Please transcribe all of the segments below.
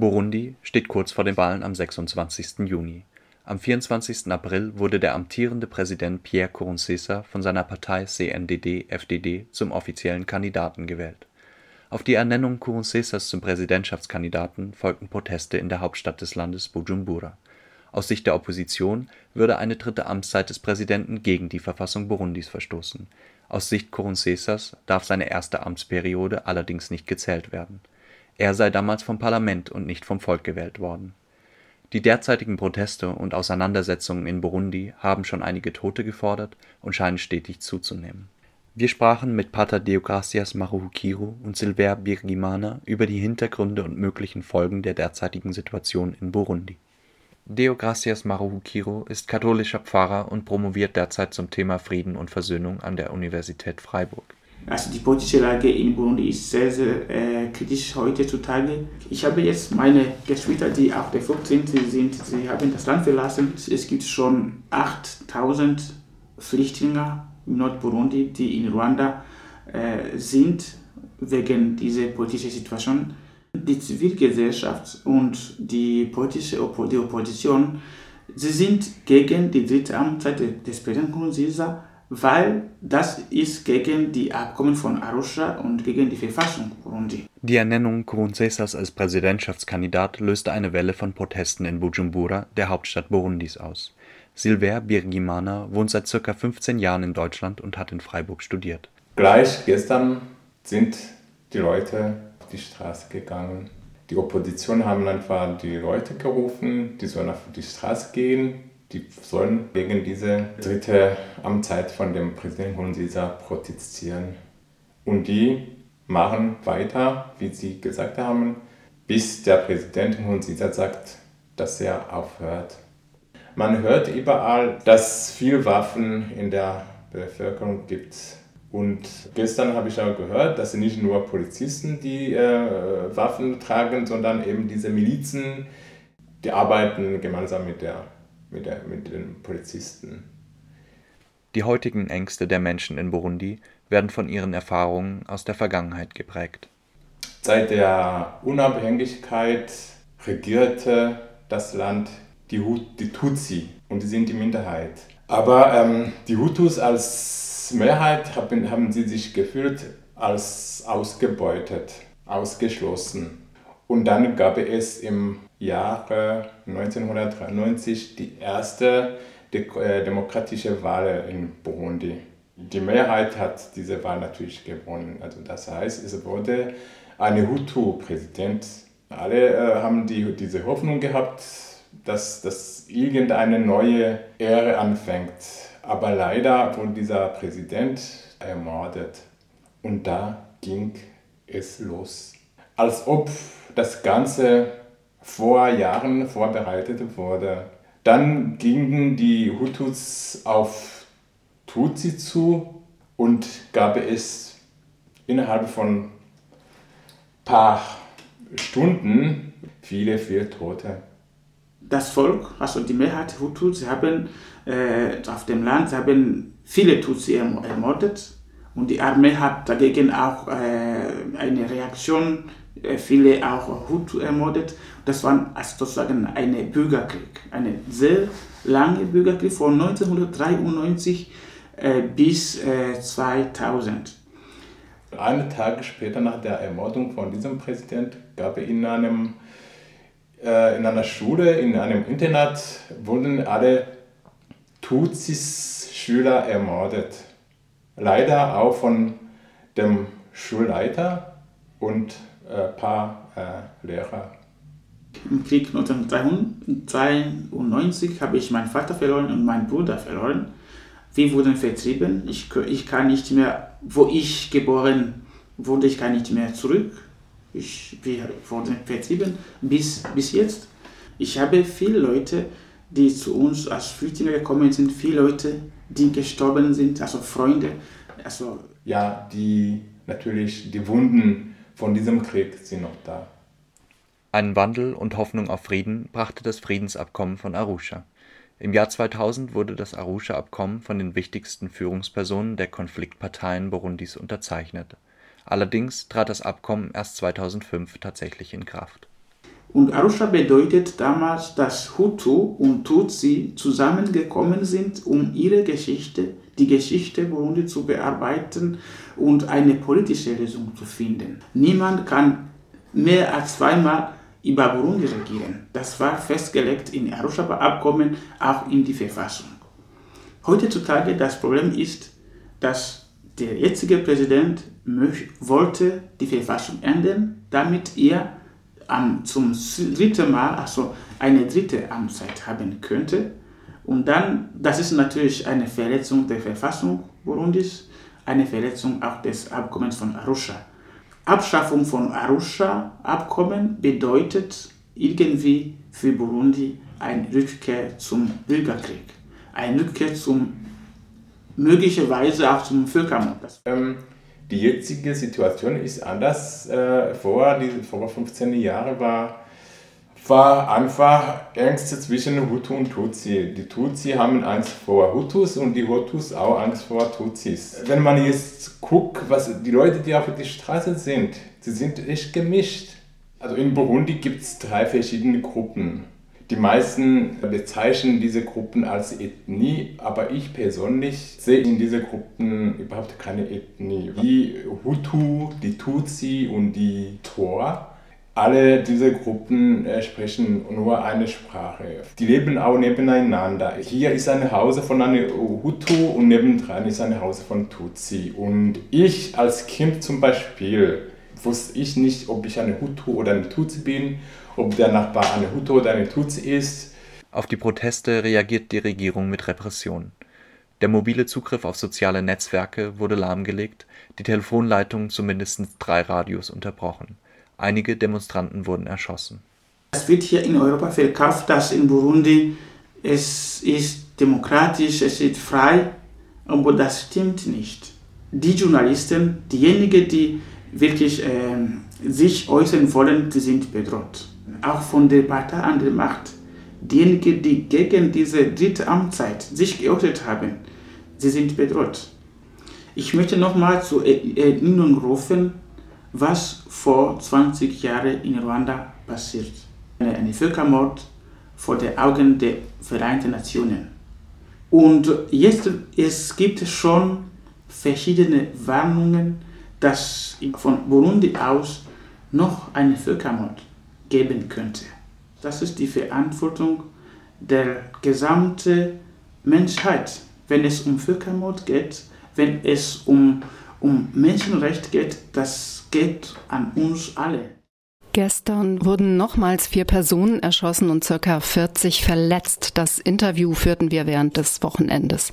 Burundi steht kurz vor den Wahlen am 26. Juni. Am 24. April wurde der amtierende Präsident Pierre Nkurunziza von seiner Partei CNDD-FDD zum offiziellen Kandidaten gewählt. Auf die Ernennung Nkurunzizas zum Präsidentschaftskandidaten folgten Proteste in der Hauptstadt des Landes Bujumbura. Aus Sicht der Opposition würde eine dritte Amtszeit des Präsidenten gegen die Verfassung Burundis verstoßen. Aus Sicht Nkurunzizas darf seine erste Amtsperiode allerdings nicht gezählt werden er sei damals vom Parlament und nicht vom Volk gewählt worden. Die derzeitigen Proteste und Auseinandersetzungen in Burundi haben schon einige Tote gefordert und scheinen stetig zuzunehmen. Wir sprachen mit Pater Deogracias Maruhukiro und Silver Birgimana über die Hintergründe und möglichen Folgen der derzeitigen Situation in Burundi. Deogracias Maruhukiro ist katholischer Pfarrer und promoviert derzeit zum Thema Frieden und Versöhnung an der Universität Freiburg. Also die politische Lage in Burundi ist sehr, sehr äh, kritisch heutzutage. Ich habe jetzt meine Geschwister, die auch der 15. sind, sie haben das Land verlassen. Es gibt schon 8000 Flüchtlinge in Nordburundi, die in Ruanda äh, sind, wegen dieser politischen Situation. Die Zivilgesellschaft und die politische Oppo die Opposition, sie sind gegen die dritte Amtszeit des Präsidenten Nkurunziza weil das ist gegen die Abkommen von Arusha und gegen die Verfassung Burundi. Die Ernennung Nkurunzesas als Präsidentschaftskandidat löste eine Welle von Protesten in Bujumbura, der Hauptstadt Burundis, aus. Silver Birgimana wohnt seit ca. 15 Jahren in Deutschland und hat in Freiburg studiert. Gleich gestern sind die Leute auf die Straße gegangen. Die Opposition haben einfach die Leute gerufen, die sollen auf die Straße gehen, die sollen gegen diese dritte Amtszeit von dem Präsidenten Nkurunziza protestieren. Und die machen weiter, wie sie gesagt haben, bis der Präsident Nkurunziza sagt, dass er aufhört. Man hört überall, dass viel Waffen in der Bevölkerung gibt. Und gestern habe ich auch gehört, dass nicht nur Polizisten die äh, Waffen tragen, sondern eben diese Milizen, die arbeiten gemeinsam mit der mit, der, mit den Polizisten. Die heutigen Ängste der Menschen in Burundi werden von ihren Erfahrungen aus der Vergangenheit geprägt. Seit der Unabhängigkeit regierte das Land die, die Tutsi und die sind die Minderheit. Aber ähm, die Hutus als Mehrheit haben, haben sie sich gefühlt als ausgebeutet, ausgeschlossen. Und dann gab es im Jahre 1993 die erste äh, demokratische Wahl in Burundi. Die Mehrheit hat diese Wahl natürlich gewonnen. Also das heißt, es wurde ein Hutu-Präsident. Alle äh, haben die, diese Hoffnung gehabt, dass, dass irgendeine neue Ära anfängt. Aber leider wurde dieser Präsident ermordet. Und da ging es los. Als ob das Ganze vor Jahren vorbereitet wurde. Dann gingen die Hutus auf Tutsi zu und gab es innerhalb von paar Stunden viele, viele Tote. Das Volk, also die Mehrheit Hutus, haben äh, auf dem Land haben viele Tutsi ermordet und die Armee hat dagegen auch äh, eine Reaktion viele auch Hutu ermordet. Das war sozusagen ein Bürgerkrieg, ein sehr langer Bürgerkrieg von 1993 äh, bis äh, 2000. Einige Tage später nach der Ermordung von diesem Präsident gab es in, einem, äh, in einer Schule, in einem Internat, wurden alle Tutsis-Schüler ermordet. Leider auch von dem Schulleiter und ein paar äh, Lehrer. Im Krieg 1993 habe ich meinen Vater verloren und meinen Bruder verloren. Wir wurden vertrieben. Ich, ich kann nicht mehr, wo ich geboren wurde, ich kann nicht mehr zurück. Ich, wir wurden vertrieben bis, bis jetzt. Ich habe viele Leute, die zu uns als Flüchtlinge gekommen sind, viele Leute, die gestorben sind, also Freunde. Also ja, die natürlich die Wunden von diesem Krieg sind noch da. Einen Wandel und Hoffnung auf Frieden brachte das Friedensabkommen von Arusha. Im Jahr 2000 wurde das Arusha-Abkommen von den wichtigsten Führungspersonen der Konfliktparteien Burundis unterzeichnet. Allerdings trat das Abkommen erst 2005 tatsächlich in Kraft. Und Arusha bedeutet damals, dass Hutu und Tutsi zusammengekommen sind, um ihre Geschichte, die Geschichte Burundi zu bearbeiten und eine politische Lösung zu finden. Niemand kann mehr als zweimal über Burundi regieren. Das war festgelegt in Arusha-Abkommen, auch in die Verfassung. Heutzutage das Problem ist, dass der jetzige Präsident wollte die Verfassung ändern, damit er um, zum dritten Mal, also eine dritte Amtszeit haben könnte. Und dann, das ist natürlich eine Verletzung der Verfassung Burundis, eine Verletzung auch des Abkommens von Arusha. Abschaffung von Arusha-Abkommen bedeutet irgendwie für Burundi eine Rückkehr zum Bürgerkrieg, eine Rückkehr zum möglicherweise auch zum Völkermord. Ähm, die jetzige Situation ist anders. Äh, vor, die, vor 15 Jahren war, war einfach Ängste zwischen Hutu und Tutsi. Die Tutsi haben Angst vor Hutus und die Hutus auch Angst vor Tutsis. Wenn man jetzt guckt, was die Leute, die auf der Straße sind, sie sind echt gemischt. Also in Burundi gibt es drei verschiedene Gruppen. Die meisten bezeichnen diese Gruppen als Ethnie, aber ich persönlich sehe in diesen Gruppen überhaupt keine Ethnie. Die Hutu, die Tutsi und die Tor, alle diese Gruppen äh, sprechen nur eine Sprache. Die leben auch nebeneinander. Hier ist ein Haus von einer Hutu und nebendran ist ein Haus von Tutsi. Und ich als Kind zum Beispiel wusste ich nicht, ob ich eine Hutu oder eine Tutsi bin ob der Nachbar eine Hutu oder eine Tutsi ist. Auf die Proteste reagiert die Regierung mit Repression. Der mobile Zugriff auf soziale Netzwerke wurde lahmgelegt, die Telefonleitungen zu mindestens drei Radios unterbrochen. Einige Demonstranten wurden erschossen. Es wird hier in Europa verkauft, dass in Burundi es ist demokratisch, es ist frei, aber das stimmt nicht. Die Journalisten, diejenigen, die wirklich äh, sich äußern wollen, die sind bedroht auch von der Partei an der Macht. Diejenigen, die gegen diese dritte Amtszeit sich geäußert haben, sie sind bedroht. Ich möchte nochmal zur Erinnerung rufen, was vor 20 Jahren in Ruanda passiert. Ein Völkermord vor den Augen der Vereinten Nationen. Und jetzt es gibt schon verschiedene Warnungen, dass von Burundi aus noch ein Völkermord geben könnte. Das ist die Verantwortung der gesamten Menschheit, wenn es um Völkermord geht, wenn es um, um Menschenrecht geht, das geht an uns alle. Gestern wurden nochmals vier Personen erschossen und circa 40 verletzt. Das Interview führten wir während des Wochenendes.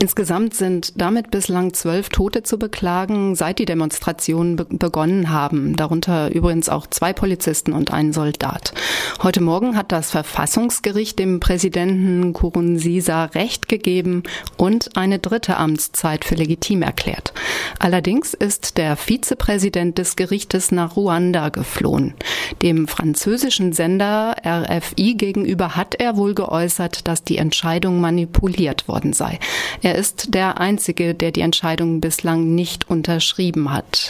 Insgesamt sind damit bislang zwölf Tote zu beklagen, seit die Demonstrationen be begonnen haben. Darunter übrigens auch zwei Polizisten und ein Soldat. Heute Morgen hat das Verfassungsgericht dem Präsidenten Kurunziza Recht gegeben und eine dritte Amtszeit für legitim erklärt. Allerdings ist der Vizepräsident des Gerichtes nach Ruanda geflohen. Dem französischen Sender RFI gegenüber hat er wohl geäußert, dass die Entscheidung manipuliert worden sei. Er ist der Einzige, der die Entscheidung bislang nicht unterschrieben hat.